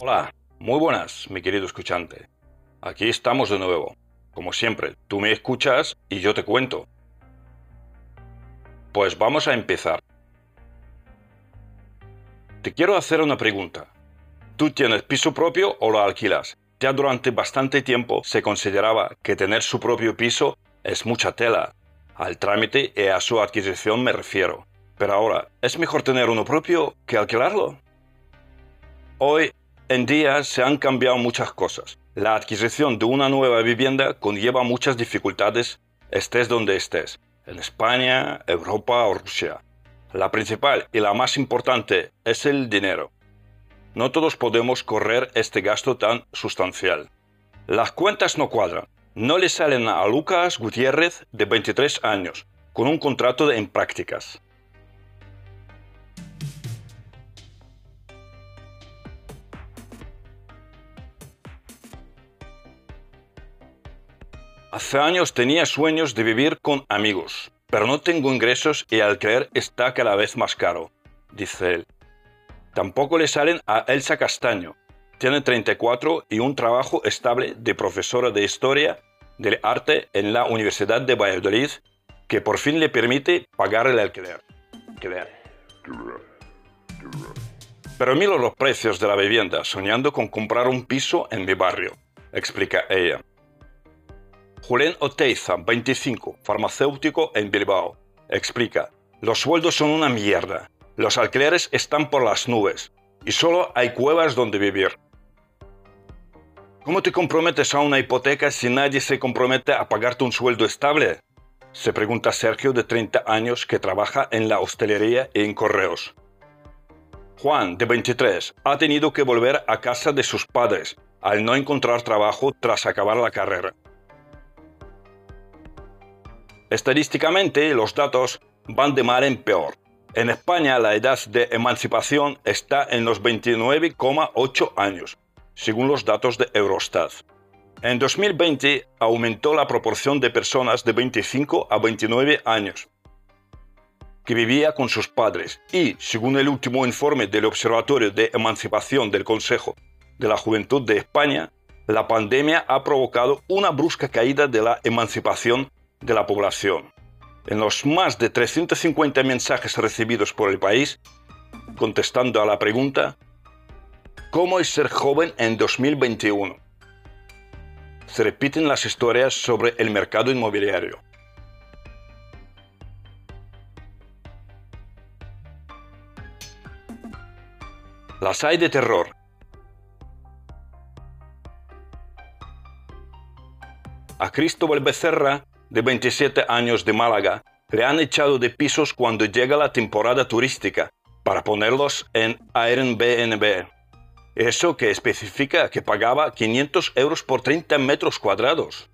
Hola, muy buenas, mi querido escuchante. Aquí estamos de nuevo. Como siempre, tú me escuchas y yo te cuento. Pues vamos a empezar. Te quiero hacer una pregunta. ¿Tú tienes piso propio o lo alquilas? Ya durante bastante tiempo se consideraba que tener su propio piso es mucha tela. Al trámite y a su adquisición me refiero. Pero ahora, ¿es mejor tener uno propio que alquilarlo? Hoy en día se han cambiado muchas cosas. La adquisición de una nueva vivienda conlleva muchas dificultades estés donde estés, en España, Europa o Rusia. La principal y la más importante es el dinero. No todos podemos correr este gasto tan sustancial. Las cuentas no cuadran. No le salen a Lucas Gutiérrez, de 23 años, con un contrato en prácticas. Hace años tenía sueños de vivir con amigos, pero no tengo ingresos y el alquiler está cada vez más caro, dice él. Tampoco le salen a Elsa Castaño. Tiene 34 y un trabajo estable de profesora de historia del arte en la Universidad de Valladolid que por fin le permite pagar el alquiler. Pero miro los precios de la vivienda soñando con comprar un piso en mi barrio, explica ella. Julián Oteiza, 25, farmacéutico en Bilbao, explica, los sueldos son una mierda, los alquileres están por las nubes y solo hay cuevas donde vivir. ¿Cómo te comprometes a una hipoteca si nadie se compromete a pagarte un sueldo estable? Se pregunta Sergio de 30 años que trabaja en la hostelería y en correos. Juan, de 23, ha tenido que volver a casa de sus padres al no encontrar trabajo tras acabar la carrera. Estadísticamente, los datos van de mal en peor. En España, la edad de emancipación está en los 29,8 años, según los datos de Eurostat. En 2020 aumentó la proporción de personas de 25 a 29 años que vivía con sus padres y, según el último informe del Observatorio de Emancipación del Consejo de la Juventud de España, la pandemia ha provocado una brusca caída de la emancipación de la población. En los más de 350 mensajes recibidos por el país, contestando a la pregunta, ¿cómo es ser joven en 2021? Se repiten las historias sobre el mercado inmobiliario. Las hay de terror. A Cristóbal Becerra de 27 años de Málaga, le han echado de pisos cuando llega la temporada turística para ponerlos en Airbnb. Eso que especifica que pagaba 500 euros por 30 metros cuadrados.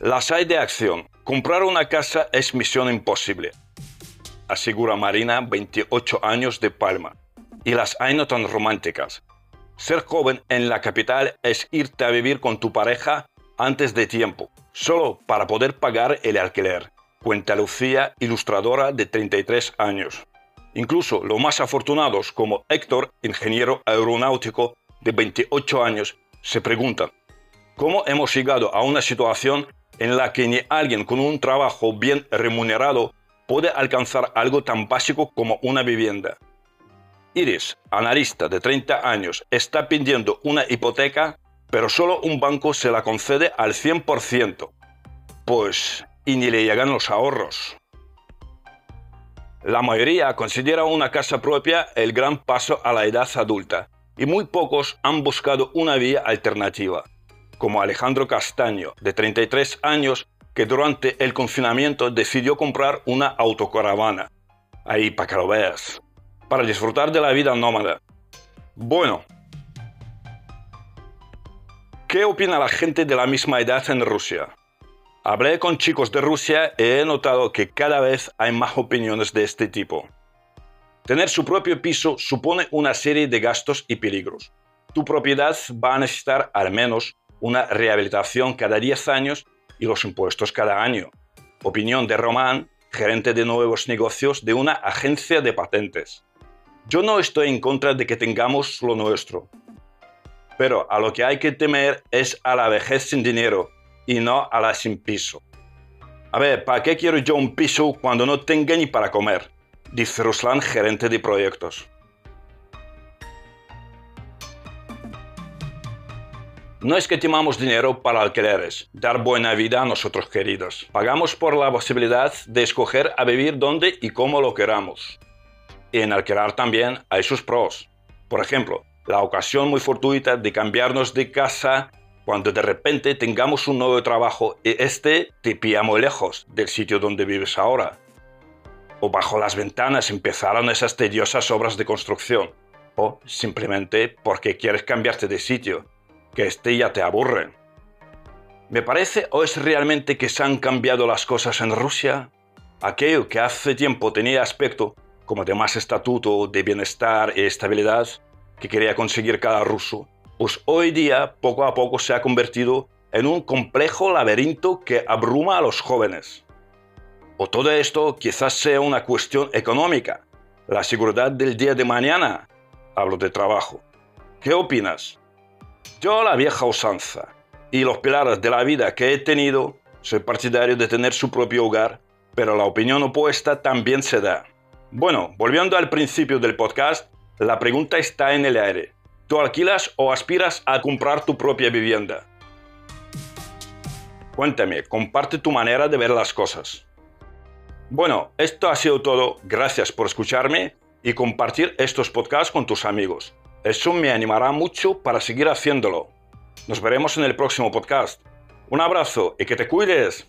Las hay de acción. Comprar una casa es misión imposible, asegura Marina, 28 años de Palma. Y las hay no tan románticas. Ser joven en la capital es irte a vivir con tu pareja antes de tiempo, solo para poder pagar el alquiler, cuenta Lucía, ilustradora de 33 años. Incluso los más afortunados como Héctor, ingeniero aeronáutico de 28 años, se preguntan, ¿cómo hemos llegado a una situación en la que ni alguien con un trabajo bien remunerado puede alcanzar algo tan básico como una vivienda? Iris, analista de 30 años, está pidiendo una hipoteca pero solo un banco se la concede al 100%. Pues, y ni le llegan los ahorros. La mayoría considera una casa propia el gran paso a la edad adulta, y muy pocos han buscado una vía alternativa, como Alejandro Castaño, de 33 años, que durante el confinamiento decidió comprar una autocaravana. Ahí para que. Para disfrutar de la vida nómada. Bueno, ¿Qué opina la gente de la misma edad en Rusia? Hablé con chicos de Rusia y he notado que cada vez hay más opiniones de este tipo. Tener su propio piso supone una serie de gastos y peligros. Tu propiedad va a necesitar al menos una rehabilitación cada 10 años y los impuestos cada año. Opinión de Román, gerente de nuevos negocios de una agencia de patentes. Yo no estoy en contra de que tengamos lo nuestro, Pero a lo que hay que temer es a la vejez sin dinero y no a la sin piso. A ver, ¿para qué quiero yo un piso cuando no tenga ni para comer? Dice Ruslan, gerente de proyectos. No es que estimamos dinero para alquileres, dar buena vida a nosotros queridos. Pagamos por la posibilidad de escoger a vivir donde y cómo lo queramos. Y en alquilar también hay sus pros. Por ejemplo, la ocasión muy fortuita de cambiarnos de casa cuando de repente tengamos un nuevo trabajo y este te pilla muy lejos del sitio donde vives ahora. O bajo las ventanas empezaron esas tediosas obras de construcción. O simplemente porque quieres cambiarte de sitio que este ya te aburre. ¿Me parece o es realmente que se han cambiado las cosas en Rusia? Aquello que hace tiempo tenía aspecto como de más estatuto, de bienestar y estabilidad que quería conseguir cada ruso, pues hoy día poco a poco se ha convertido en un complejo laberinto que abruma a los jóvenes. O todo esto quizás sea una cuestión económica, la seguridad del día de mañana. Hablo de trabajo. ¿Qué opinas? Yo la vieja usanza y los pilares de la vida que he tenido, soy partidario de tener su propio hogar, pero la opinión opuesta también se da. Bueno, volviendo al principio del podcast, la pregunta está en el aire. ¿Tú alquilas o aspiras a comprar tu propia vivienda? Cuéntame, comparte tu manera de ver las cosas. Bueno, esto ha sido todo. Gracias por escucharme y compartir estos podcasts con tus amigos. Eso me animará mucho para seguir haciéndolo. Nos veremos en el próximo podcast. Un abrazo y que te cuides.